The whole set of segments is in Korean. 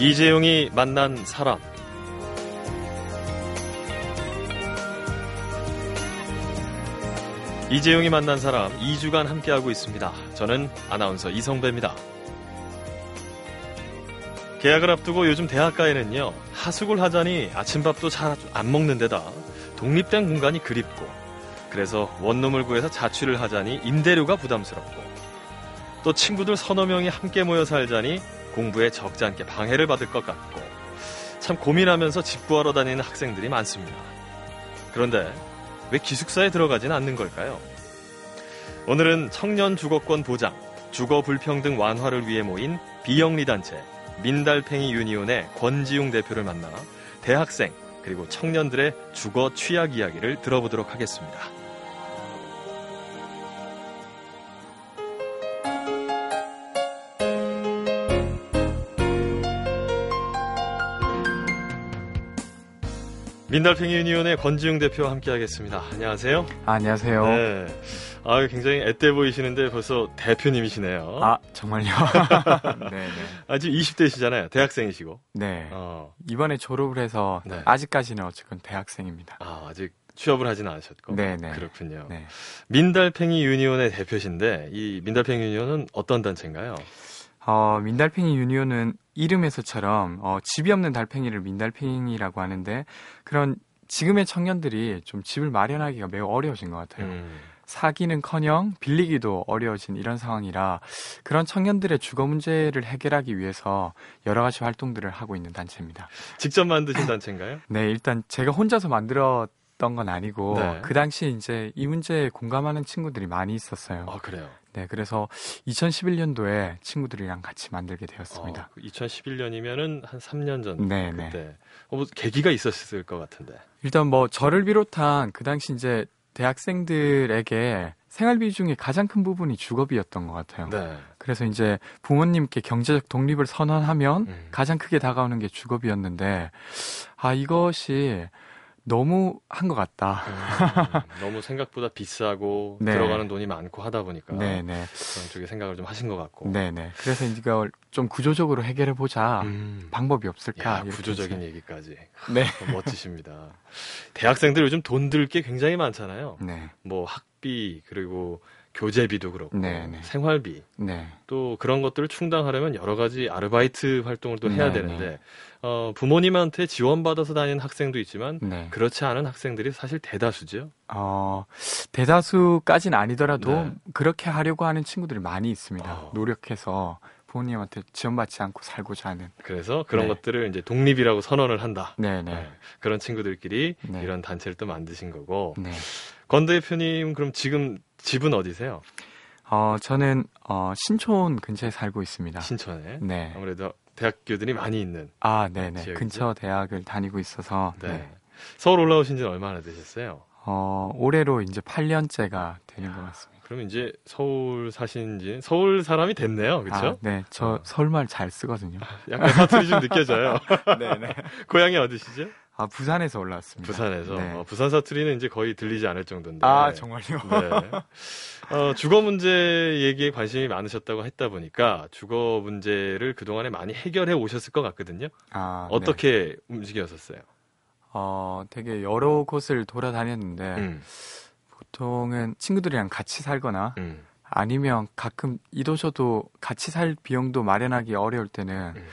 이재용이 만난 사람. 이재용이 만난 사람 2주간 함께하고 있습니다. 저는 아나운서 이성배입니다. 계약을 앞두고 요즘 대학가에는요, 하숙을 하자니 아침밥도 잘 안 먹는 데다 독립된 공간이 그립고, 그래서 원룸을 구해서 자취를 하자니 임대료가 부담스럽고, 또 친구들 서너 명이 함께 모여 살자니 공부에 적지 않게 방해를 받을 것 같고, 참 고민하면서 집 구하러 다니는 학생들이 많습니다. 그런데 왜 기숙사에 들어가진 않는 걸까요? 오늘은 청년 주거권 보장, 주거 불평등 완화를 위해 모인 비영리 단체 민달팽이 유니온의 권지웅 대표를 만나 대학생 그리고 청년들의 주거 취약 이야기를 들어보도록 하겠습니다. 민달팽이 유니온의 권지웅 대표와 함께하겠습니다. 안녕하세요. 아, 안녕하세요. 네. 아, 굉장히 앳돼 보이시는데 벌써 대표님이시네요. 아, 정말요? 네, 네. 아직 20대시잖아요. 대학생이시고. 네. 어. 이번에 졸업을 해서 네. 아직까지는 어쨌건 대학생입니다. 아, 아직 취업을 하진 않으셨고. 네, 네. 그렇군요. 네. 민달팽이 유니온의 대표신데 이 민달팽이 유니온은 어떤 단체인가요? 어, 민달팽이 유니온은 이름에서처럼 어, 집이 없는 달팽이를 민달팽이라고 하는데 그런 지금의 청년들이 좀 집을 마련하기가 매우 어려워진 것 같아요. 음. 사기는커녕 빌리기도 어려워진 이런 상황이라 그런 청년들의 주거 문제를 해결하기 위해서 여러 가지 활동들을 하고 있는 단체입니다. 직접 만드신 단체인가요? 네, 일단 제가 혼자서 만들었던 건 아니고 네. 그 당시 이제 이 문제에 공감하는 친구들이 많이 있었어요. 아, 그래요. 네, 그래서 2011년도에 친구들이랑 같이 만들게 되었습니다. 어, 2011년이면은 한 3년 전 네, 그때 네. 어, 뭐 계기가 있었을 것 같은데. 일단 뭐 저를 비롯한 그 당시 이제 대학생들에게 생활비 중에 가장 큰 부분이 주거비였던 것 같아요. 네. 그래서 이제 부모님께 경제적 독립을 선언하면 음. 가장 크게 다가오는 게 주거비였는데 아 이것이 너무 한 것 같다. 음, 너무 생각보다 비싸고 네. 들어가는 돈이 많고 하다 보니까 네네. 그런 쪽에 생각을 좀 하신 것 같고. 네네. 그래서 이걸 좀 구조적으로 해결해 보자. 음. 방법이 없을까? 야, 구조적인 얘기까지. 네. 어, 멋지십니다. 대학생들 요즘 돈 들 게 굉장히 많잖아요. 네. 뭐 학비 그리고 교재비도 그렇고 네, 네. 생활비 네. 또 그런 것들을 충당하려면 여러 가지 아르바이트 활동을 또 해야 네, 되는데 어, 부모님한테 지원받아서 다니는 학생도 있지만 네. 그렇지 않은 학생들이 사실 대다수죠. 어, 대다수까지는 아니더라도 네. 그렇게 하려고 하는 친구들이 많이 있습니다. 어. 노력해서 부모님한테 지원받지 않고 살고자 하는. 그래서 그런 네. 것들을 이제 독립이라고 선언을 한다. 네네. 네. 그런 친구들끼리 네. 이런 단체를 또 만드신 거고. 네. 권 대표님 그럼 지금 집은 어디세요? 어, 저는, 어, 신촌 근처에 살고 있습니다. 신촌에. 네. 아무래도 대학교들이 많이 있는. 아, 네네. 지역이죠? 근처 대학을 다니고 있어서. 네. 네. 서울 올라오신 지는 얼마나 되셨어요? 어, 올해로 이제 8년째가 되는 것 같습니다. 그럼 이제 서울 사신 지 서울 사람이 됐네요. 아, 그렇죠? 네. 저 어. 서울말 잘 쓰거든요. 약간 사투리 좀 느껴져요. 네 네. 고향이 어디시죠? 아, 부산에서 올라왔습니다. 부산에서. 네. 어, 부산 사투리는 이제 거의 들리지 않을 정도인데. 아, 정말요? 네. 어, 주거 문제 얘기에 관심이 많으셨다고 했다 보니까 주거 문제를 그 동안에 많이 해결해 오셨을 것 같거든요. 아, 네. 어떻게 움직였었어요? 어, 되게 여러 곳을 돌아다녔는데 음, 보통은 친구들이랑 같이 살거나 음, 아니면 가끔 이도저도 같이 살 비용도 마련하기 어려울 때는 음.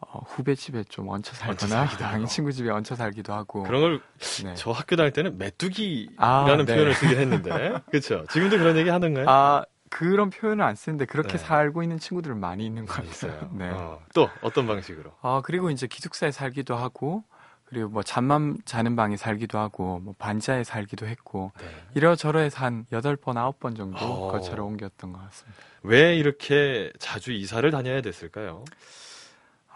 어, 후배 집에 좀 얹혀 살거나. 아니 친구 집에 얹혀 살기도 하고 그런 걸 네. 저 학교 다닐 때는 메뚜기라는 아, 네. 표현을 쓰긴 했는데. 그렇죠. 지금도 그런 얘기 하던가요? 아 그런 표현을 안 쓰는데 그렇게 네. 살고 있는 친구들은 많이 있는 것 같아요. 네. 어, 또 어떤 방식으로? 아 그리고 이제 기숙사에 살기도 하고 그리고 뭐 잠만 자는 방에 살기도 하고 뭐 반지하에 살기도 했고 네. 이러저러해서 한 여덟 번 아홉 번 정도 어. 거처를 옮겼던 것 같습니다. 왜 이렇게 자주 이사를 다녀야 됐을까요?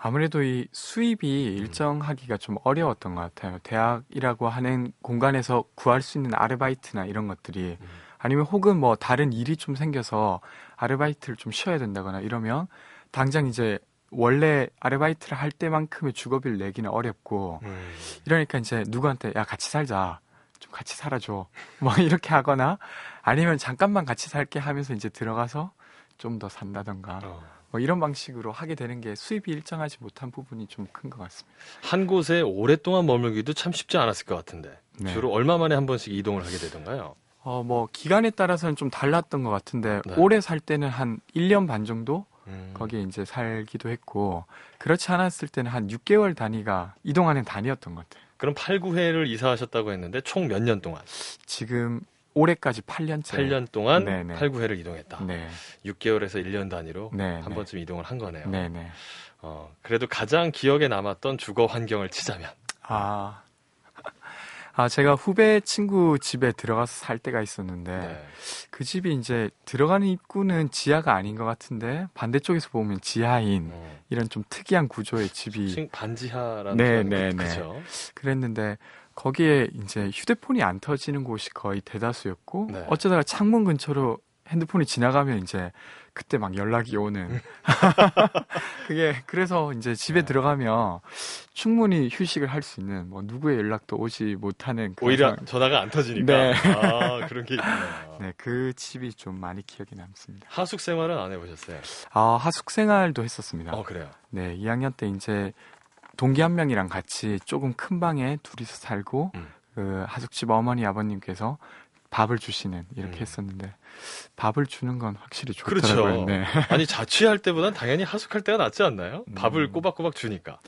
아무래도 이 수입이 일정하기가 좀 어려웠던 것 같아요. 대학이라고 하는 공간에서 구할 수 있는 아르바이트나 이런 것들이 음. 아니면 혹은 뭐 다른 일이 좀 생겨서 아르바이트를 좀 쉬어야 된다거나 이러면 당장 이제 원래 아르바이트를 할 때만큼의 주거비를 내기는 어렵고 음. 이러니까 이제 누구한테 야 같이 살자 좀 같이 살아줘 뭐 이렇게 하거나 아니면 잠깐만 같이 살게 하면서 이제 들어가서 좀 더 산다던가 어. 뭐 이런 방식으로 하게 되는 게 수입이 일정하지 못한 부분이 좀 큰 것 같습니다. 한 곳에 오랫동안 머물기도 참 쉽지 않았을 것 같은데 네. 주로 얼마 만에 한 번씩 이동을 하게 되던가요? 어, 뭐 기간에 따라서는 좀 달랐던 것 같은데 네. 오래 살 때는 한 1년 반 정도 음, 거기에 이제 살기도 했고 그렇지 않았을 때는 한 6개월 단위가 이동하는 단위였던 것 같아요. 그럼 8, 9회를 이사하셨다고 했는데 총 몇 년 동안? 지금 올해까지 8년째. 8년 동안 네, 네. 8, 9회를 이동했다. 네. 6개월에서 1년 단위로 네. 한 네. 번쯤 이동을 한 거네요. 네, 네. 어, 그래도 가장 기억에 남았던 주거 환경을 치자면 아. 아, 제가 후배 친구 집에 들어가서 살 때가 있었는데 네. 그 집이 이제 들어가는 입구는 지하가 아닌 것 같은데 반대쪽에서 보면 지하인 어, 이런 좀 특이한 구조의 집이 층 반지하라는 네, 네, 그- 네. 그죠? 그랬는데 거기에 이제 휴대폰이 안 터지는 곳이 거의 대다수였고 네. 어쩌다가 창문 근처로 핸드폰이 지나가면 이제 그때 막 연락이 오는 그게 그래서 이제 집에 네. 들어가면 충분히 휴식을 할 수 있는 뭐 누구의 연락도 오지 못하는 오히려 상황. 전화가 안 터지니까 네. 아 그런 게 있구나. 네, 그 집이 좀 많이 기억에 남습니다. 하숙 생활은 안 해보셨어요? 아, 하숙 생활도 했었습니다. 어 그래요. 네, 2학년 때 이제 동기 한 명이랑 같이 조금 큰 방에 둘이서 살고 음. 그 하숙집 어머니 아버님께서 밥을 주시는 이렇게 음. 했었는데 밥을 주는 건 확실히 그렇죠. 좋더라고요. 네. 아니 자취할 때보단 당연히 하숙할 때가 낫지 않나요? 음. 밥을 꼬박꼬박 주니까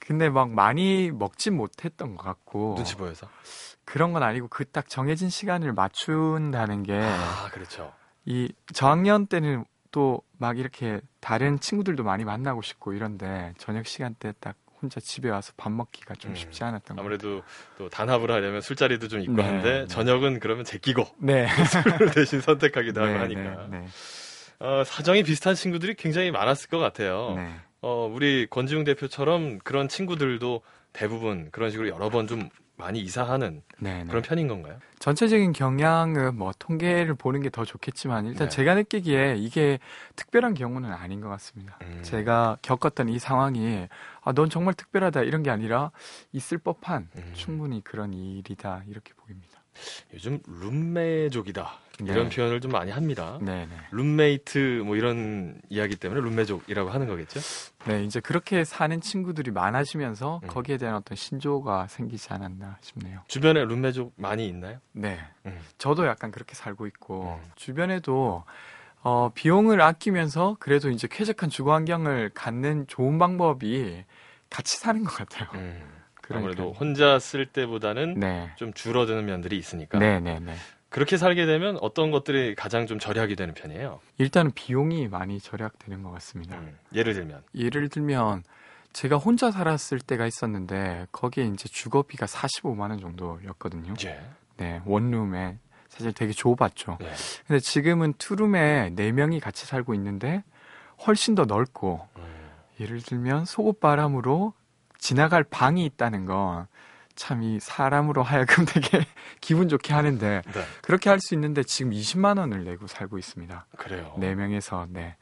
근데 막 많이 먹진 못했던 것 같고 눈치 보여서. 그런 건 아니고 그 딱 정해진 시간을 맞춘다는 게 아 그렇죠. 이 저학년 때는 또 막 이렇게 다른 친구들도 많이 만나고 싶고 이런데 저녁 시간 때딱 혼자 집에 와서 밥 먹기가 좀 음. 쉽지 않았던 것 같아요. 아무래도 또 단합을 하려면 술자리도 좀 있고 네, 한데 네. 저녁은 그러면 제끼고 네. 술을 대신 선택하기도 하고 네, 하니까 네, 네. 어, 사정이 비슷한 친구들이 굉장히 많았을 것 같아요. 네. 어, 우리 권지웅 대표처럼 그런 친구들도 대부분 그런 식으로 여러 번 좀 많이 이사하는 네, 네. 그런 편인 건가요? 전체적인 경향은 뭐 통계를 보는 게 더 좋겠지만 일단 네. 제가 느끼기에 이게 특별한 경우는 아닌 것 같습니다. 음. 제가 겪었던 이 상황이 아, 넌 정말 특별하다 이런 게 아니라 있을 법한 음. 충분히 그런 일이다 이렇게 보입니다. 요즘 룸메족이다 네. 이런 표현을 좀 많이 합니다. 네, 네. 룸메이트 뭐 이런 이야기 때문에 룸메족이라고 하는 거겠죠? 네, 이제 그렇게 사는 친구들이 많아지면서 음. 거기에 대한 어떤 신조가 생기지 않았나 싶네요. 주변에 룸메족 많이 있나요? 네. 음. 저도 약간 그렇게 살고 있고 음. 주변에도 어, 비용을 아끼면서 그래도 이제 쾌적한 주거 환경을 갖는 좋은 방법이 같이 사는 것 같아요. 아무래도 혼자 쓸 때보다는 네. 좀 줄어드는 면들이 있으니까 네, 네, 네. 그렇게 살게 되면 어떤 것들이 가장 좀 절약이 되는 편이에요? 일단은 비용이 많이 절약되는 것 같습니다. 음. 예를 들면 예를 들면 제가 혼자 살았을 때가 있었는데 거기에 이제 주거비가 45만 원 정도였거든요. 이제 네, 원룸에 사실 되게 좁았죠. 네. 근데 지금은 투룸에 네 명이 같이 살고 있는데 훨씬 더 넓고 음. 예를 들면 속옷바람으로 지나갈 방이 있다는 건 참 이 사람으로 하여금 되게 기분 좋게 하는데 네. 그렇게 할 수 있는데 지금 20만 원을 내고 살고 있습니다. 그래요. 네 명에서 네.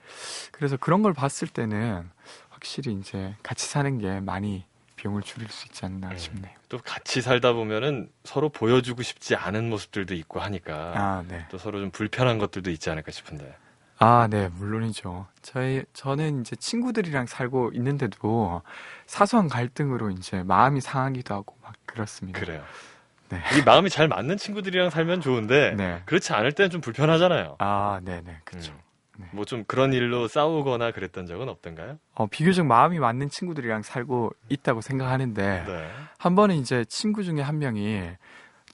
그래서 그런 걸 봤을 때는 확실히 이제 같이 사는 게 많이 비용을 줄일 수 있지 않나 음. 싶네요. 또 같이 살다 보면은 서로 보여주고 싶지 않은 모습들도 있고 하니까 아, 네. 또 서로 좀 불편한 것들도 있지 않을까 싶은데. 아, 네, 물론이죠. 저희, 저는 이제 친구들이랑 살고 있는데도 사소한 갈등으로 이제 마음이 상하기도 하고 막 그렇습니다. 그래요. 네. 이 마음이 잘 맞는 친구들이랑 살면 좋은데 네. 그렇지 않을 때는 좀 불편하잖아요. 아, 네 네, 그쵸. 음. 네. 뭐좀 그런 일로 싸우거나 그랬던 적은 없던가요? 어, 비교적 마음이 맞는 친구들이랑 살고 있다고 생각하는데, 네. 한 번은 이제 친구 중에 한 명이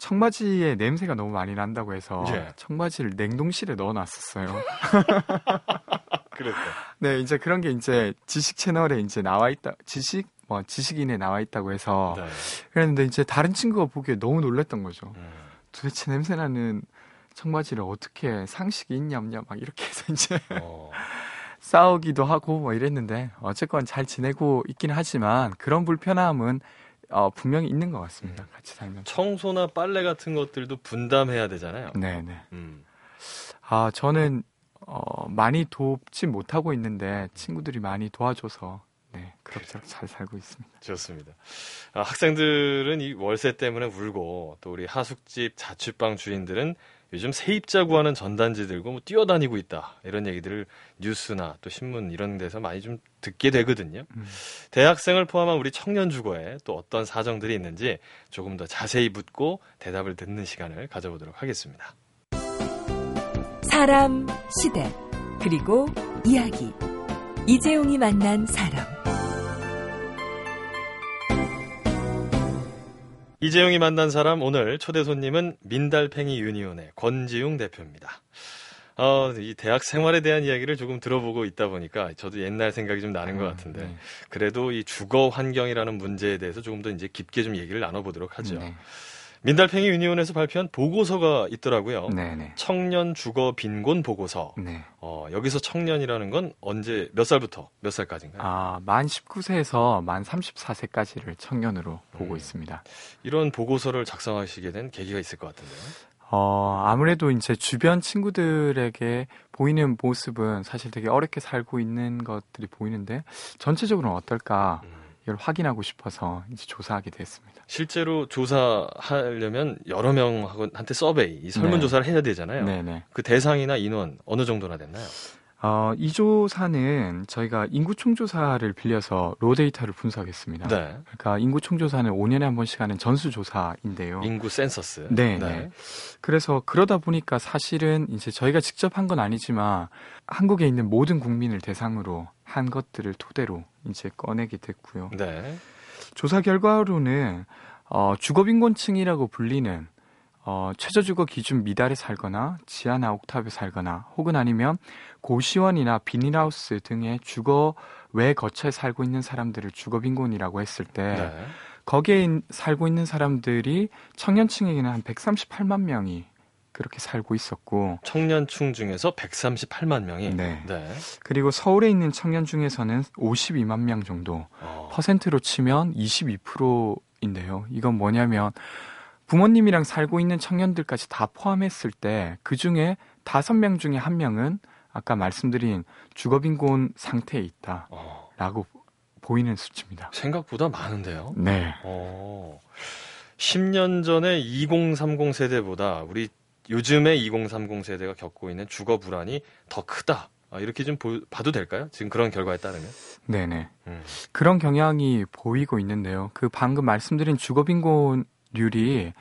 청바지에 냄새가 너무 많이 난다고 해서 예. 청바지를 냉동실에 넣어놨었어요. 그랬어. 네, 이제 그런 게 이제 지식 채널에 이제 나와 있다, 지식, 뭐, 지식인에 나와 있다고 해서 네. 그랬는데 이제 다른 친구가 보기에 너무 놀랬던 거죠. 음. 도대체 냄새 나는 청바지를 어떻게 상식이 있냐 없냐 막 이렇게 해서 이제 어. 싸우기도 하고 뭐 이랬는데 어쨌건 잘 지내고 있긴 하지만 그런 불편함은 어, 분명히 있는 것 같습니다. 같이 살면. 청소나 빨래 같은 것들도 분담해야 되잖아요. 네 네. 음. 아 저는 어, 많이 돕지 못하고 있는데 친구들이 많이 도와줘서 네, 그럭저럭 잘 살고 있습니다. 좋습니다. 아, 학생들은 이 월세 때문에 울고 또 우리 하숙집 자취방 주인들은 요즘 세입자 구하는 전단지 들고 뭐 뛰어다니고 있다 이런 얘기들을 뉴스나 또 신문 이런 데서 많이 좀 듣게 되거든요. 음. 대학생을 포함한 우리 청년 주거에 또 어떤 사정들이 있는지 조금 더 자세히 묻고 대답을 듣는 시간을 가져보도록 하겠습니다. 사람, 시대, 그리고 이야기. 이재용이 만난 사람. 이재용이 만난 사람 오늘 초대 손님은 민달팽이 유니온의 권지웅 대표입니다. 어, 이 대학 생활에 대한 이야기를 조금 들어보고 있다 보니까 저도 옛날 생각이 좀 나는 것 같은데 네. 그래도 이 주거 환경이라는 문제에 대해서 조금 더 이제 깊게 좀 얘기를 나눠보도록 하죠. 네. 민달팽이 유니온에서 발표한 보고서가 있더라고요. 네, 네. 청년 주거 빈곤 보고서. 네. 어, 여기서 청년이라는 건 언제 몇 살부터 몇 살까지인가요? 아, 만 19세에서 만 34세까지를 청년으로 보고 음. 있습니다. 이런 보고서를 작성하시게 된 계기가 있을 것 같은데요. 어, 아무래도 이제 주변 친구들에게 보이는 모습은 사실 되게 어렵게 살고 있는 것들이 보이는데 전체적으로는 어떨까 음. 이걸 확인하고 싶어서 이제 조사하게 됐습니다. 실제로 조사하려면 여러 명한테 survey, 이 설문조사를 해야 되잖아요. 네, 네. 그 대상이나 인원 어느 정도나 됐나요? 어, 이 조사는 저희가 인구 총조사를 빌려서 raw data를 분석했습니다. 네. 그러니까 인구 총조사는 5년에 한 번씩 하는 전수 조사인데요. 인구 센서스. 네, 네. 그래서 그러다 보니까 사실은 이제 저희가 직접 한 건 아니지만 한국에 있는 모든 국민을 대상으로 한 것들을 토대로 이제 꺼내게 됐고요. 네. 조사 결과로는 어, 주거빈곤층이라고 불리는 어, 최저주거 기준 미달에 살거나 지하나 옥탑에 살거나 혹은 아니면 고시원이나 비닐하우스 등의 주거 외 거처에 살고 있는 사람들을 주거빈곤이라고 했을 때 네. 거기에 인- 살고 있는 사람들이 청년층에게는 한 138만 명이 그렇게 살고 있었고 청년층 중에서 138만 명이. 네. 네. 그리고 서울에 있는 청년 중에서는 52만 명 정도 어, 퍼센트로 치면 22%인데요. 이건 뭐냐면 부모님이랑 살고 있는 청년들까지 다 포함했을 때 그 중에 다섯 명 중에 한 명은 아까 말씀드린 주거빈곤 상태에 어, 있다라고 보이는 수치입니다. 생각보다 많은데요. 네. 어, 10년 전에 2030 세대보다 우리 요즘의 2030 세대가 겪고 있는 주거 불안이 더 크다. 아, 이렇게 좀 보- 봐도 될까요? 지금 그런 결과에 따르면. 네네. 음. 그런 경향이 보이고 있는데요. 그 방금 말씀드린 주거빈곤 율이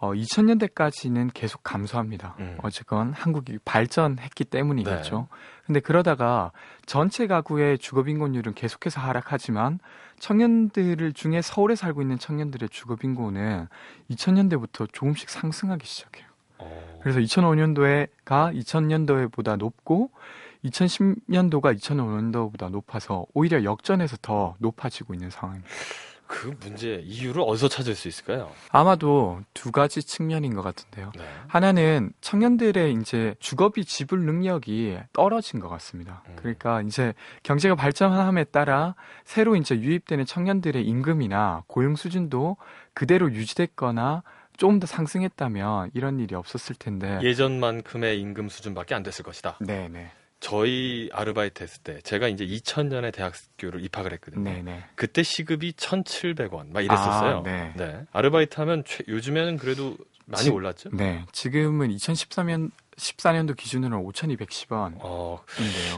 어, 2000년대까지는 계속 감소합니다. 음. 어쨌건 한국이 발전했기 때문이겠죠. 네. 근데 그러다가 전체 가구의 주거빈곤율은 계속해서 하락하지만 청년들 중에 서울에 살고 있는 청년들의 주거빈곤은 2000년대부터 조금씩 상승하기 시작해요. 어, 그래서 2005년도에가 2000년도에보다 높고 2010년도가 2005년도보다 높아서 오히려 역전해서 더 높아지고 있는 상황입니다. 그 문제 이유를 어디서 찾을 수 있을까요? 아마도 두 가지 측면인 것 같은데요. 네. 하나는 청년들의 이제 주거비 지불 능력이 떨어진 것 같습니다. 음. 그러니까 이제 경제가 발전함에 따라 새로 이제 유입되는 청년들의 임금이나 고용 수준도 그대로 유지됐거나 조금 더 상승했다면 이런 일이 없었을 텐데. 예전만큼의 임금 수준밖에 안 됐을 것이다. 네 네. 저희 아르바이트 했을 때 제가 이제 2000년에 대학교를 입학을 했거든요. 네네. 그때 시급이 1,700원 막 이랬었어요. 아, 네. 네. 아르바이트 하면 최- 요즘에는 그래도 많이 지- 올랐죠? 네. 지금은 2013년 14년도 기준으로 5,210원인데요. 어,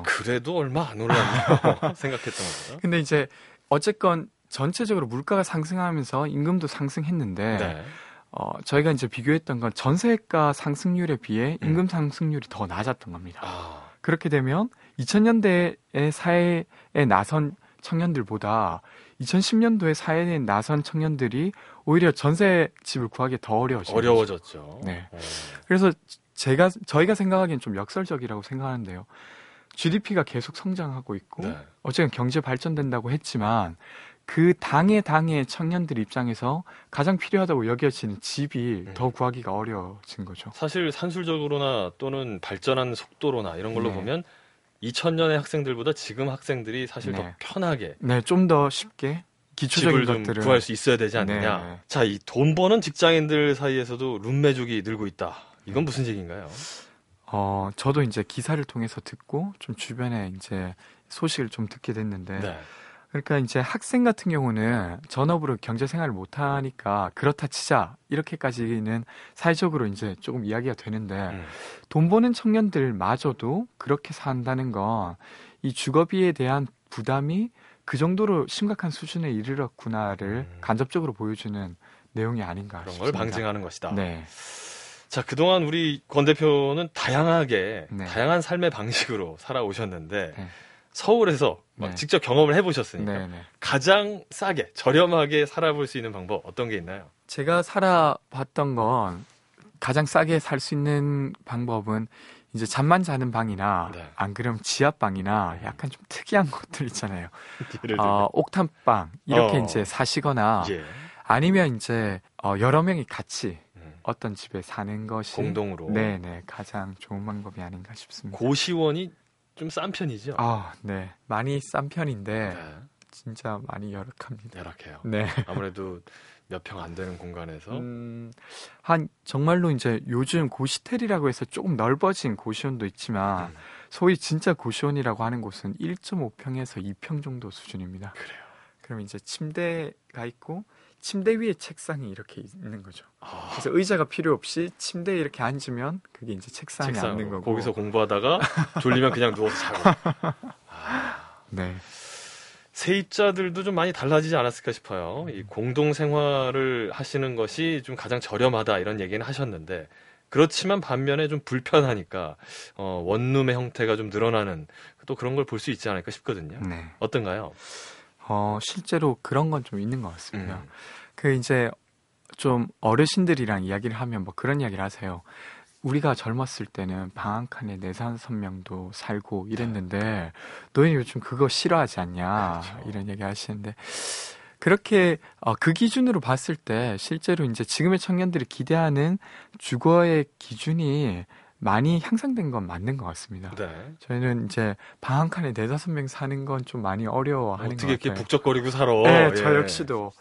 그래도 얼마 안 올랐네요. 생각했던 것보다. 근데 이제 어쨌건 전체적으로 물가가 상승하면서 임금도 상승했는데 네. 어, 저희가 이제 비교했던 건 전세가 상승률에 비해 음. 임금 상승률이 더 낮았던 겁니다. 아, 그렇게 되면 2000년대의 사회에 나선 청년들보다 2010년도에 사회에 나선 청년들이 오히려 전세 집을 구하기 더 어려워진 거죠. 어려워졌죠. 네. 어. 그래서 제가 저희가 생각하기엔 좀 역설적이라고 생각하는데요. GDP가 계속 성장하고 있고 네. 어쨌든 경제 발전된다고 했지만 그 당의 당의 청년들 입장에서 가장 필요하다고 여겨지는 집이 음. 더 구하기가 어려워진 거죠. 사실 산술적으로나 또는 발전한 속도로나 이런 걸로 네. 보면 2000년의 학생들보다 지금 학생들이 사실 더 네. 편하게 네, 좀 더 쉽게 기초적인 것들을 구할 수 있어야 되지 않느냐. 네. 자, 이 돈 버는 직장인들 사이에서도 룸매족이 늘고 있다. 이건 무슨 얘기인가요? 어, 저도 이제 기사를 통해서 듣고 좀 주변에 이제 소식을 좀 듣게 됐는데 네. 그러니까 이제 학생 같은 경우는 전업으로 경제 생활을 못 하니까 그렇다 치자 이렇게까지는 사회적으로 이제 조금 이야기가 되는데 음. 돈 버는 청년들마저도 그렇게 산다는 건 이 주거비에 대한 부담이 그 정도로 심각한 수준에 이르렀구나를 음. 간접적으로 보여주는 내용이 아닌가 그런 싶습니다. 걸 방증하는 것이다. 네, 자, 그동안 우리 권 대표는 다양하게, 네. 다양한 삶의 방식으로 살아오셨는데, 네. 서울에서 막 네. 직접 경험을 해보셨으니까, 네, 네. 가장 싸게, 저렴하게 살아볼 수 있는 방법 어떤 게 있나요? 제가 살아봤던 건 가장 싸게 살 수 있는 방법은 이제 잠만 자는 방이나 네. 안 그러면 지하방이나 약간 좀 특이한 것들 있잖아요. 어, 옥탑방 이렇게 어. 이제 사시거나 예. 아니면 이제 어, 여러 명이 같이 음. 어떤 집에 사는 것이 공동으로. 네네 가장 좋은 방법이 아닌가 싶습니다. 고시원이 좀 싼 편이죠? 아, 네 많이 싼 편인데 네. 진짜 많이 열악합니다. 열악해요. 네. 아무래도 몇 평 안 되는 공간에서 음, 한 정말로 이제 요즘 고시텔이라고 해서 조금 넓어진 고시원도 있지만 음. 소위 진짜 고시원이라고 하는 곳은 1.5평에서 2평 정도 수준입니다. 그래요. 그럼 이제 침대가 있고 침대 위에 책상이 이렇게 있는 거죠. 아, 그래서 의자가 필요 없이 침대에 이렇게 앉으면 그게 이제 책상에 앉는 책상으로 거고. 거기서 공부하다가 졸리면 그냥 누워서 자고. 네. 세입자들도 좀 많이 달라지지 않았을까 싶어요. 이 공동 생활을 하시는 것이 좀 가장 저렴하다 이런 얘기는 하셨는데 그렇지만 반면에 좀 불편하니까 어, 원룸의 형태가 좀 늘어나는 또 그런 걸 볼 수 있지 않을까 싶거든요. 네. 어떤가요? 어, 실제로 그런 건 좀 있는 것 같습니다. 음. 그 이제 좀 어르신들이랑 이야기를 하면 뭐 그런 이야기를 하세요. 우리가 젊었을 때는 방한 칸에 네다섯 명도 살고 이랬는데 너희는 요즘 그거 싫어하지 않냐 그렇죠. 이런 얘기 하시는데 그렇게 어, 그 기준으로 봤을 때 실제로 이제 지금의 청년들이 기대하는 주거의 기준이 많이 향상된 건 맞는 것 같습니다. 네. 저희는 이제 방 한 칸에 네다섯 명 사는 건 좀 많이 어려워하는 어떻게 것 이렇게. 북적거리고 살아? 네, 저 예. 역시도.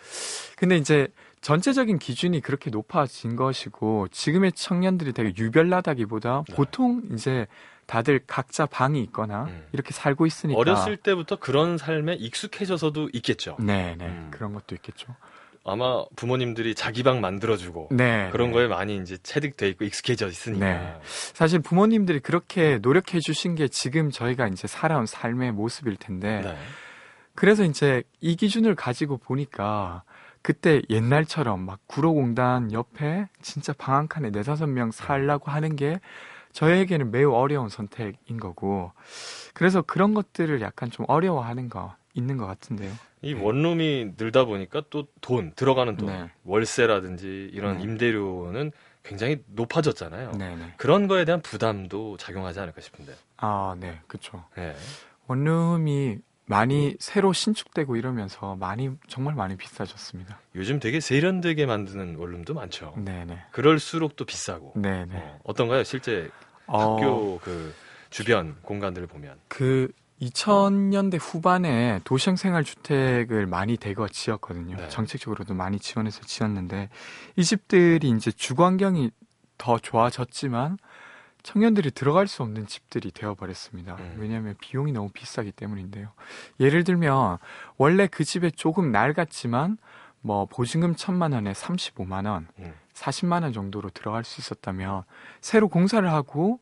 근데 이제 전체적인 기준이 그렇게 높아진 것이고 지금의 청년들이 되게 유별나다기보다 네. 보통 이제 다들 각자 방이 있거나 음. 이렇게 살고 있으니까 어렸을 때부터 그런 삶에 익숙해져서도 있겠죠. 네, 네. 음. 그런 것도 있겠죠. 아마 부모님들이 자기 방 만들어주고 네. 그런 네. 거에 많이 이제 체득돼 있고 익숙해져 있으니까. 네. 사실 부모님들이 그렇게 노력해 주신 게 지금 저희가 이제 살아온 삶의 모습일 텐데 네. 그래서 이제 이 기준을 가지고 보니까 그때 옛날처럼 막 구로공단 옆에 진짜 방 한 칸에 네다섯 명 살라고 하는 게 저에게는 매우 어려운 선택인 거고 그래서 그런 것들을 약간 좀 어려워하는 거 있는 것 같은데요. 이 원룸이 늘다 보니까 또 돈 들어가는 돈 네. 월세라든지 이런 네. 임대료는 굉장히 높아졌잖아요. 네네. 그런 거에 대한 부담도 작용하지 않을까 싶은데. 아, 네, 그렇죠. 네. 원룸이 많이 새로 신축되고 이러면서 많이 정말 많이 비싸졌습니다. 요즘 되게 세련되게 만드는 원룸도 많죠. 네네. 그럴수록 또 비싸고. 네네. 어, 어떤가요? 실제 어, 학교 그 주변 공간들을 보면. 그 2000년대 후반에 도시형 생활 주택을 많이 대거 지었거든요. 네. 정책적으로도 많이 지원해서 지었는데 이 집들이 이제 주거 환경이 더 좋아졌지만 청년들이 들어갈 수 없는 집들이 되어 버렸습니다. 음. 왜냐하면 비용이 너무 비싸기 때문인데요. 예를 들면 원래 그 집에 조금 낡았지만 뭐 보증금 천만 원에 35만 원, 음. 40만 원 정도로 들어갈 수 있었다면 새로 공사를 하고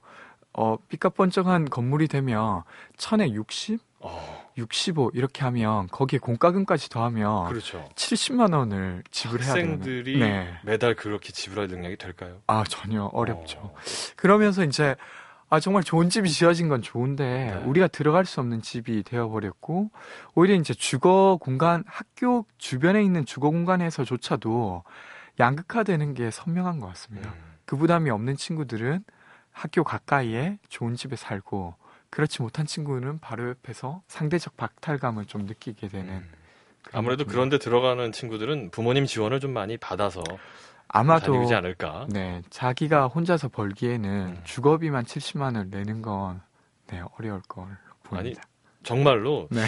어 삐까뻔쩍한 건물이 되면 천에 60, 어, 65 이렇게 하면 거기에 공과금까지 더하면 그렇죠. 70만 원을 지불해야 되는 학생들이 네. 매달 그렇게 지불할 능력이 될까요? 아 전혀 어렵죠. 어, 그러면서 이제 아 정말 좋은 집이 지어진 건 좋은데 네. 우리가 들어갈 수 없는 집이 되어 버렸고 오히려 이제 주거 공간 학교 주변에 있는 주거 공간에서조차도 양극화되는 게 선명한 것 같습니다. 음. 그 부담이 없는 친구들은 학교 가까이에 좋은 집에 살고 그렇지 못한 친구는 바로 옆에서 상대적 박탈감을 좀 느끼게 되는 음. 아무래도 느낌이- 그런데 들어가는 친구들은 부모님 지원을 좀 많이 받아서 아마도 다니지 않을까. 네 자기가 혼자서 벌기에는 음. 주거비만 70만 원을 내는 건 네, 어려울 걸 보입니다. 정말로 네.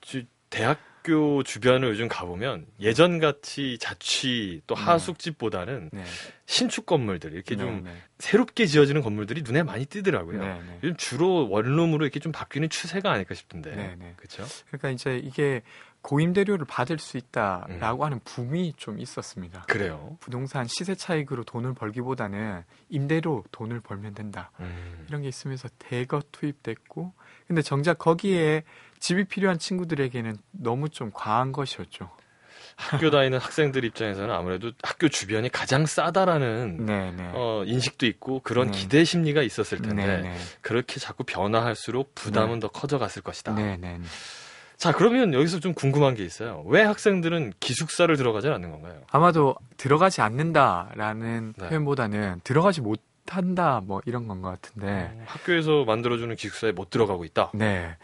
주- 대학 교 주변을 요즘 가보면 예전 같이 자취 또 네. 하숙집보다는 네, 신축 건물들 이렇게 네, 좀 네. 새롭게 지어지는 건물들이 눈에 많이 띄더라고요. 네, 네. 요즘 주로 원룸으로 이렇게 좀 바뀌는 추세가 아닐까 싶은데. 그렇죠? 그러니까 이제 이게 고임 대료를 받을 수 있다라고 음. 하는 붐이 좀 있었습니다. 그래요. 부동산 시세 차익으로 돈을 벌기보다는 임대로 돈을 벌면 된다. 음. 이런 게 있으면서 대거 투입됐고 근데 정작 거기에 집이 필요한 친구들에게는 너무 좀 과한 것이었죠. 학교 다니는 학생들 입장에서는 아무래도 학교 주변이 가장 싸다라는 네네. 어, 인식도 있고 그런 네. 기대 심리가 있었을 텐데 네네. 그렇게 자꾸 변화할수록 부담은 더 커져갔을 것이다. 네네. 자 그러면 여기서 좀 궁금한 게 있어요. 왜 학생들은 기숙사를 들어가지 않는 건가요? 아마도 들어가지 않는다라는 네. 표현보다는 들어가지 못 한다 뭐 이런 건 것 같은데 어, 학교에서 만들어주는 기숙사에 못 들어가고 있다. 네.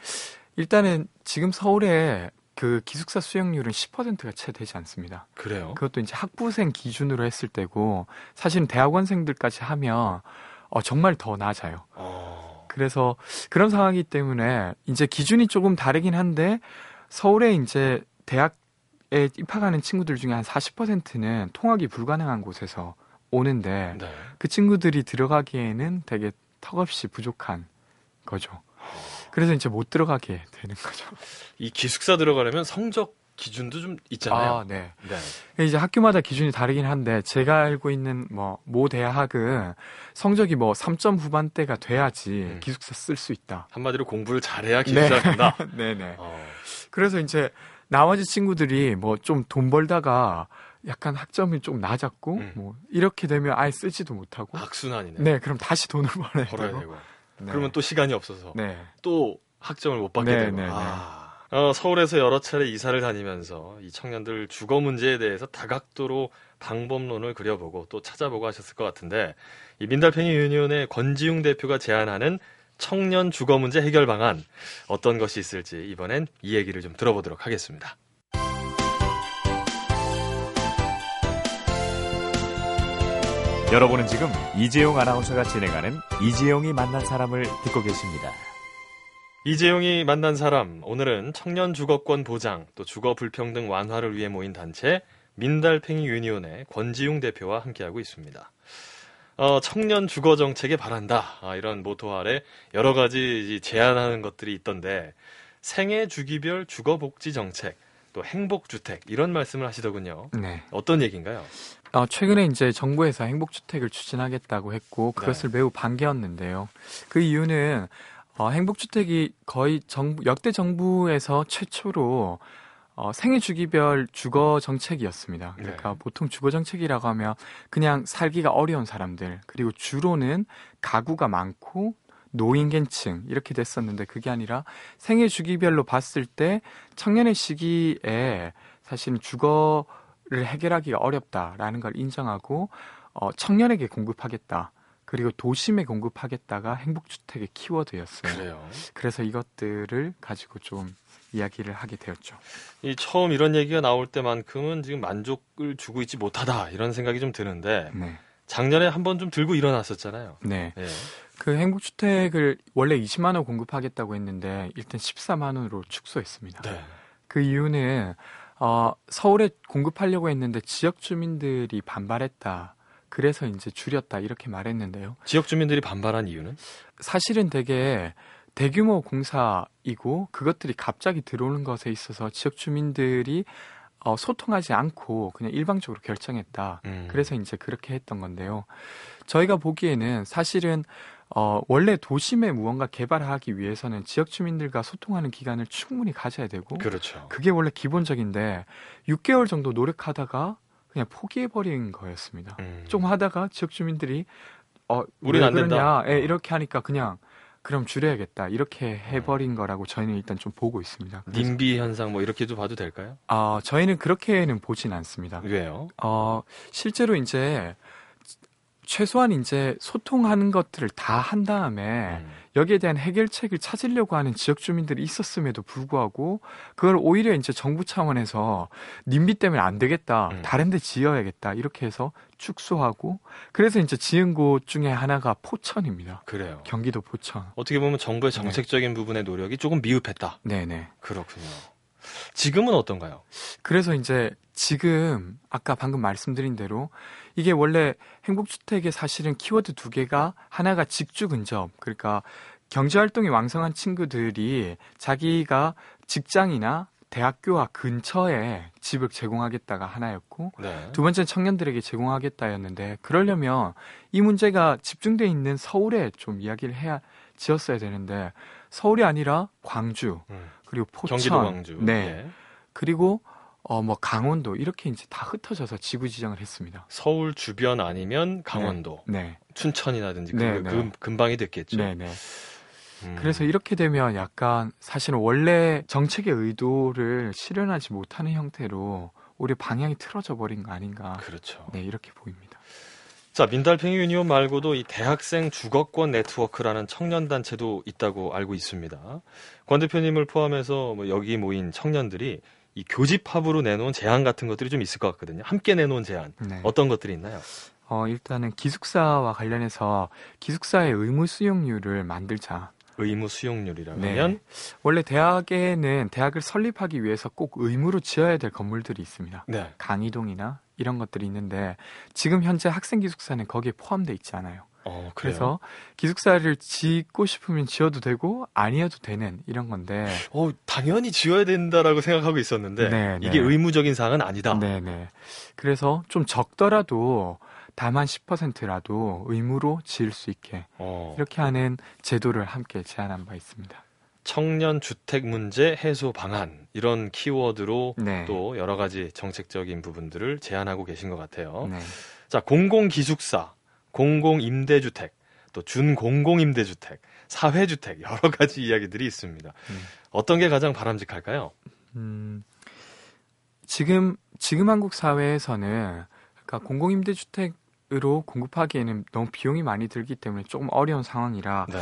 일단은 지금 서울에 그 기숙사 수용률은 10%가 채 되지 않습니다. 그래요? 그것도 이제 학부생 기준으로 했을 때고 사실은 대학원생들까지 하면 어, 정말 더 낮아요. 어, 그래서 그런 상황이기 때문에 이제 기준이 조금 다르긴 한데 서울에 이제 대학에 입학하는 친구들 중에 한 40%는 통학이 불가능한 곳에서 오는데 네. 그 친구들이 들어가기에는 되게 턱없이 부족한 거죠. 그래서 이제 못 들어가게 되는 거죠. 이 기숙사 들어가려면 성적 기준도 좀 있잖아요. 아, 네. 네. 이제 학교마다 기준이 다르긴 한데 제가 알고 있는 뭐 모 대학은 성적이 뭐 3점 후반대가 돼야지 음. 기숙사 쓸 수 있다. 한마디로 공부를 잘해야 기숙사를 간다. 네 네. 어, 그래서 이제 나머지 친구들이 뭐 좀 돈 벌다가 약간 학점이 좀 낮았고 음. 뭐 이렇게 되면 아예 쓰지도 못하고 악순환이네. 네 그럼 다시 돈을 벌어야 벌어야 되고 되고. 네. 그러면 또 시간이 없어서 네또 학점을 못 받게 네, 되고. 아. 어, 서울에서 여러 차례 이사를 다니면서 이 청년들 주거 문제에 대해서 다각도로 방법론을 그려보고 또 찾아보고 하셨을 것 같은데 이 민달팽이 유니온의 권지웅 대표가 제안하는 청년 주거 문제 해결 방안 어떤 것이 있을지 이번엔 이 얘기를 좀 들어보도록 하겠습니다. 여러분은 지금 이재용 아나운서가 진행하는 이재용이 만난 사람을 듣고 계십니다. 이재용이 만난 사람 오늘은 청년 주거권 보장 또 주거 불평등 완화를 위해 모인 단체 민달팽이 유니온의 권지웅 대표와 함께하고 있습니다. 어, 청년 주거 정책에 바란다 아, 이런 모토 아래 여러 가지 이 제안하는 것들이 있던데 생애 주기별 주거 복지 정책 또 행복 주택 이런 말씀을 하시더군요. 네. 어떤 얘기인가요? 어, 최근에 이제 정부에서 행복주택을 추진하겠다고 했고 그것을 매우 반겨웠는데요. 그 이유는 어, 행복주택이 거의 정부, 역대 정부에서 최초로 어, 생애 주기별 주거 정책이었습니다. 그러니까 네. 보통 주거 정책이라고 하면 그냥 살기가 어려운 사람들 그리고 주로는 가구가 많고 노인계층 이렇게 됐었는데 그게 아니라 생애 주기별로 봤을 때 청년의 시기에 사실은 주거를 해결하기가 어렵다라는 걸 인정하고 어, 청년에게 공급하겠다. 그리고 도심에 공급하겠다가 행복주택의 키워드였어요. 그래요. 그래서 이것들을 가지고 좀 이야기를 하게 되었죠. 이 처음 이런 얘기가 나올 때만큼은 지금 만족을 주고 있지 못하다 이런 생각이 좀 드는데 네. 작년에 한 번 좀 들고 일어났었잖아요. 네. 예. 그 행복주택을 원래 20만 원 공급하겠다고 했는데 일단 14만 원으로 축소했습니다. 네. 그 이유는 어, 서울에 공급하려고 했는데 지역 주민들이 반발했다. 그래서 이제 줄였다 이렇게 말했는데요. 지역 주민들이 반발한 이유는 사실은 되게 대규모 공사이고 그것들이 갑자기 들어오는 것에 있어서 지역 주민들이 어, 소통하지 않고 그냥 일방적으로 결정했다. 음. 그래서 이제 그렇게 했던 건데요. 저희가 보기에는 사실은 어, 원래 도심에 무언가 개발하기 위해서는 지역 주민들과 소통하는 기간을 충분히 가져야 되고 그렇죠. 그게 원래 기본적인데 6개월 정도 노력하다가 그냥 포기해버린 거였습니다. 음. 좀 하다가 지역 주민들이 어, 왜안 된다. 예, 이렇게 하니까 그냥 그럼 줄여야겠다. 이렇게 해버린 거라고 저희는 일단 좀 보고 있습니다. 님비 현상 뭐 이렇게도 봐도 될까요? 아, 저희는 그렇게는 보진 않습니다. 왜요? 어, 실제로 이제 최소한 이제 소통하는 것들을 다 한 다음에 음. 여기에 대한 해결책을 찾으려고 하는 지역 주민들이 있었음에도 불구하고 그걸 오히려 이제 정부 차원에서 님비 때문에 안 되겠다. 음. 다른 데 지어야겠다. 이렇게 해서 축소하고 그래서 이제 지은 곳 중에 하나가 포천입니다. 그래요. 경기도 포천. 어떻게 보면 정부의 정책적인 부분의 노력이 조금 미흡했다. 네네. 그렇군요. 지금은 어떤가요? 그래서 이제 지금 아까 방금 말씀드린 대로 이게 원래 행복주택의 사실은 키워드 두 개가 하나가 직주 근접 그러니까 경제활동이 왕성한 친구들이 자기가 직장이나 대학교와 근처에 집을 제공하겠다가 하나였고 네. 두 번째는 청년들에게 제공하겠다였는데 그러려면 이 문제가 집중돼 있는 서울에 좀 이야기를 해야 지었어야 되는데 서울이 아니라 광주 음. 그리고 포천 경기도 광주. 네 예. 그리고 어 뭐 강원도 이렇게 이제 다 흩어져서 지구 지정을 했습니다. 서울 주변 아니면 강원도, 네, 춘천이라든지 네, 그, 네. 금, 근방이 됐겠죠. 네, 네. 음. 그래서 이렇게 되면 약간 사실은 원래 정책의 의도를 실현하지 못하는 형태로 우리 방향이 틀어져 버린 거 아닌가. 그렇죠. 네, 이렇게 보입니다. 자, 민달팽이 유니온 말고도 이 대학생 주거권 네트워크라는 청년 단체도 있다고 알고 있습니다. 권 대표님을 포함해서 뭐 여기 모인 청년들이 이 교집합으로 내놓은 제안 같은 것들이 좀 있을 것 같거든요. 함께 내놓은 제안 네. 어떤 것들이 있나요? 어, 일단은 기숙사와 관련해서 기숙사의 의무 수용률을 만들자. 의무 수용률이라고 네. 원래 대학에는 대학을 설립하기 위해서 꼭 의무로 지어야 될 건물들이 있습니다. 네. 강의동이나 이런 것들이 있는데 지금 현재 학생 기숙사는 거기에 포함되어 있지 않아요. 어, 그래서 기숙사를 짓고 싶으면 지어도 되고 아니어도 되는 이런 건데 어, 당연히 지어야 된다라고 생각하고 있었는데 네, 이게 네. 의무적인 사항은 아니다. 네 네. 그래서 좀 적더라도 다만 10%라도 의무로 지을 수 있게 어, 이렇게 하는 제도를 함께 제안한 바 있습니다. 청년 주택 문제 해소 방안 이런 키워드로 네. 또 여러 가지 정책적인 부분들을 제안하고 계신 것 같아요. 네. 자, 공공 기숙사, 공공 임대주택, 또 준공공 임대주택, 사회주택 여러 가지 이야기들이 있습니다. 음. 어떤 게 가장 바람직할까요? 음, 지금 지금 한국 사회에서는 그러니까 공공임대주택으로 공급하기에는 너무 비용이 많이 들기 때문에 조금 어려운 상황이라 네.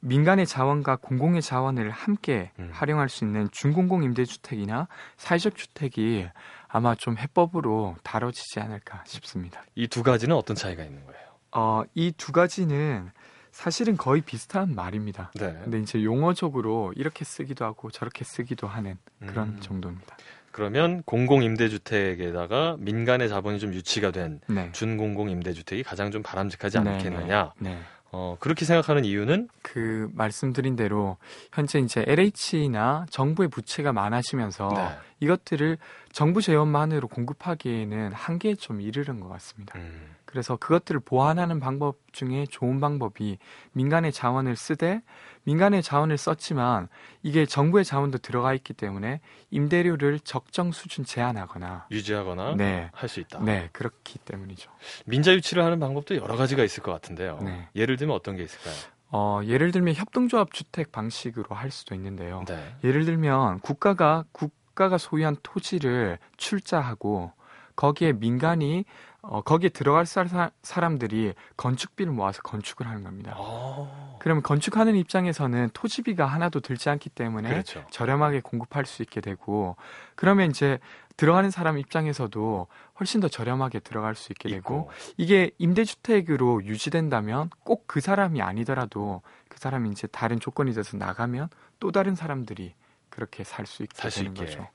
민간의 자원과 공공의 자원을 함께 음. 활용할 수 있는 준공공 임대주택이나 사회적 주택이 아마 좀 해법으로 다뤄지지 않을까 싶습니다. 이 두 가지는 어떤 차이가 있는 거예요? 어, 이 두 가지는 사실은 거의 비슷한 말입니다. 네. 근데 이제 용어적으로 이렇게 쓰기도 하고 저렇게 쓰기도 하는 그런 음. 정도입니다. 그러면 공공 임대주택에다가 민간의 자본이 좀 유치가 된 네. 준공공 임대주택이 가장 좀 바람직하지 네, 않겠느냐? 네. 네. 어, 그렇게 생각하는 이유는 그 말씀드린 대로 현재 이제 LH나 정부의 부채가 많아지면서 네. 이것들을 정부 재원만으로 공급하기에는 한계에 좀 이르는 것 같습니다. 음, 그래서 그것들을 보완하는 방법 중에 좋은 방법이 민간의 자원을 쓰되 민간의 자원을 썼지만 이게 정부의 자원도 들어가 있기 때문에 임대료를 적정 수준 제한하거나 유지하거나 네. 할 수 있다. 네, 그렇기 때문이죠. 민자 유치를 하는 방법도 여러 가지가 있을 것 같은데요. 네. 예를 들면 어떤 게 있을까요? 어, 예를 들면 협동조합 주택 방식으로 할 수도 있는데요. 네. 예를 들면 국가가 국가가 소유한 토지를 출자하고 거기에 민간이 어, 거기에 들어갈 사, 사람들이 건축비를 모아서 건축을 하는 겁니다. 어, 그러면 건축하는 입장에서는 토지비가 하나도 들지 않기 때문에 그렇죠. 저렴하게 공급할 수 있게 되고 그러면 이제 들어가는 사람 입장에서도 훨씬 더 저렴하게 들어갈 수 있게 되고 있고. 이게 임대주택으로 유지된다면 꼭 그 사람이 아니더라도 그 사람이 이제 다른 조건이 돼서 나가면 또 다른 사람들이 그렇게 살 수 있게 살 수 되는 있게. 거죠.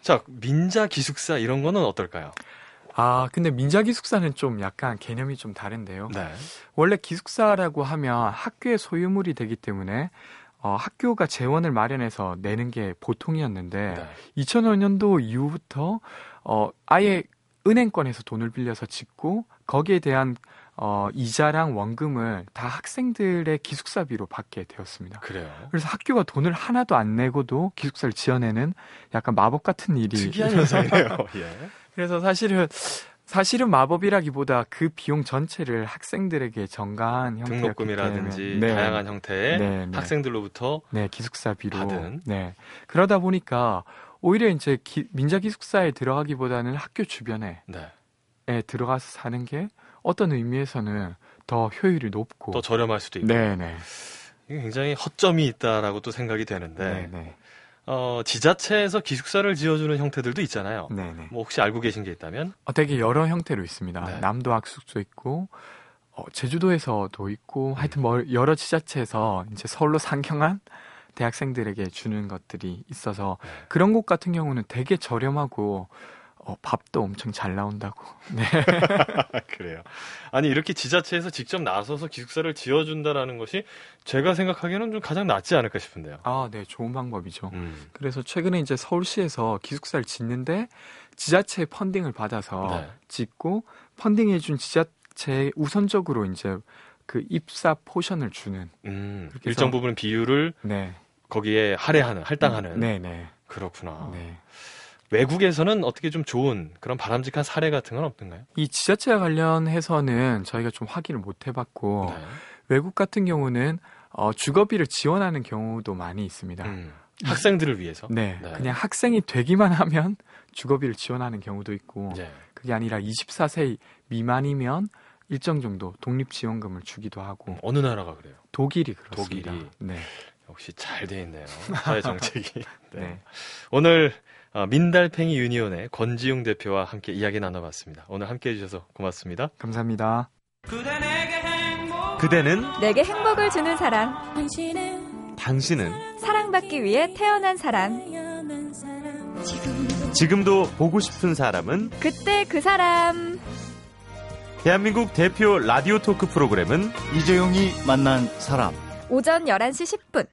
자, 민자 기숙사 이런 거는 어떨까요? 아, 근데 민자 기숙사는 좀 약간 개념이 좀 다른데요. 네. 원래 기숙사라고 하면 학교의 소유물이 되기 때문에 어, 학교가 재원을 마련해서 내는 게 보통이었는데 네. 2005년도 이후부터 어, 아예 은행권에서 돈을 빌려서 짓고 거기에 대한 어, 이자랑 원금을 다 학생들의 기숙사비로 받게 되었습니다. 그래요. 그래서 학교가 돈을 하나도 안 내고도 기숙사를 지어내는 약간 마법 같은 일이 특이한 현상이네요. 예. 그래서 사실은 사실은 마법이라기보다 그 비용 전체를 학생들에게 전가한 형태였기 등록금이라든지 네. 다양한 형태의 네, 네. 학생들로부터 네, 기숙사비로. 받은. 네. 그러다 보니까 오히려 이제 기- 민자 기숙사에 들어가기보다는 학교 주변에 네. 에 들어가서 사는 게 어떤 의미에서는 더 효율이 높고. 더 저렴할 수도 있고 네, 네. 이게 굉장히 허점이 있다라고 또 생각이 되는데 네, 네. 어, 지자체에서 기숙사를 지어주는 형태들도 있잖아요. 네, 네. 뭐 혹시 알고 계신 게 있다면 어, 되게 여러 형태로 있습니다. 네. 남도 학숙소 있고 어, 제주도에서도 있고 하여튼 뭐 여러 지자체에서 이제 서울로 상경한 대학생들에게 주는 것들이 있어서 네. 그런 곳 같은 경우는 되게 저렴하고 어, 밥도 엄청 잘 나온다고. 네. 그래요. 아니 이렇게 지자체에서 직접 나서서 기숙사를 지어준다라는 것이 제가 생각하기에는 좀 가장 낫지 않을까 싶은데요. 아, 네, 좋은 방법이죠. 음. 그래서 최근에 이제 서울시에서 기숙사를 짓는데 지자체 funding을 받아서 네. 짓고 funding해준 지자체에 우선적으로 이제 그 입사 포션을 주는. 음, 일정 부분 비율을 네. 거기에 할애하는, 할당하는. 네, 네. 그렇구나. 네. 외국에서는 어떻게 좀 좋은 그런 바람직한 사례 같은 건 없던가요? 이 지자체와 관련해서는 저희가 좀 확인을 못 해봤고 네. 외국 같은 경우는 어, 주거비를 지원하는 경우도 많이 있습니다. 음, 학생들을 위해서. 네, 네. 그냥 학생이 되기만 하면 주거비를 지원하는 경우도 있고 네. 그게 아니라 24세 미만이면 일정 정도 독립지원금을 주기도 하고 어느 나라가 그래요? 독일이 그렇습니다. 독일이. 네, 역시 잘 돼 있네요. 사회 정책이. 네. 네. 오늘 어, 민달팽이 유니온의 권지용 대표와 함께 이야기 나눠봤습니다. 오늘 함께 해주셔서 고맙습니다. 감사합니다. 그대는 내게 행복을 주는 사람, 당신은 사랑받기 위해 태어난 사람, 지금도 보고 싶은 사람은 그때 그 사람. 대한민국 대표 라디오 토크 프로그램은 이재용이 만난 사람. 오전 11시 10분.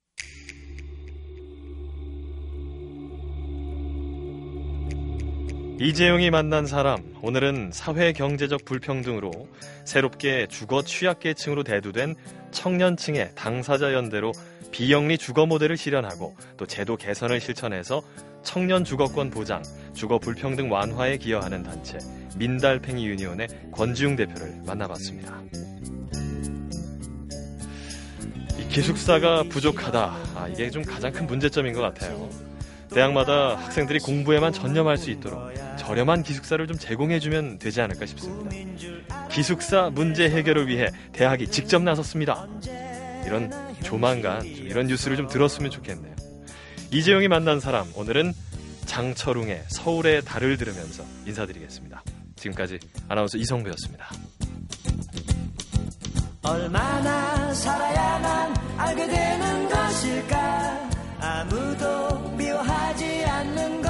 이재용이 만난 사람, 오늘은 사회 경제적 불평등으로 새롭게 주거 취약계층으로 대두된 청년층의 당사자 연대로 비영리 주거 모델을 실현하고 또 제도 개선을 실천해서 청년 주거권 보장, 주거 불평등 완화에 기여하는 단체 민달팽이 유니온의 권지웅 대표를 만나봤습니다. 이 기숙사가 부족하다. 아, 이게 좀 가장 큰 문제점인 것 같아요. 대학마다 학생들이 공부에만 전념할 수 있도록 저렴한 기숙사를 좀 제공해주면 되지 않을까 싶습니다. 기숙사 문제 해결을 위해 대학이 직접 나섰습니다. 이런 조만간 좀 이런 뉴스를 좀 들었으면 좋겠네요. 이재용이 만난 사람 오늘은 장철웅의 서울의 달을 들으면서 인사드리겠습니다. 지금까지 아나운서 이성배였습니다. 얼마나 살아야만 알게 되는 것일까 아무도 미워하지 않는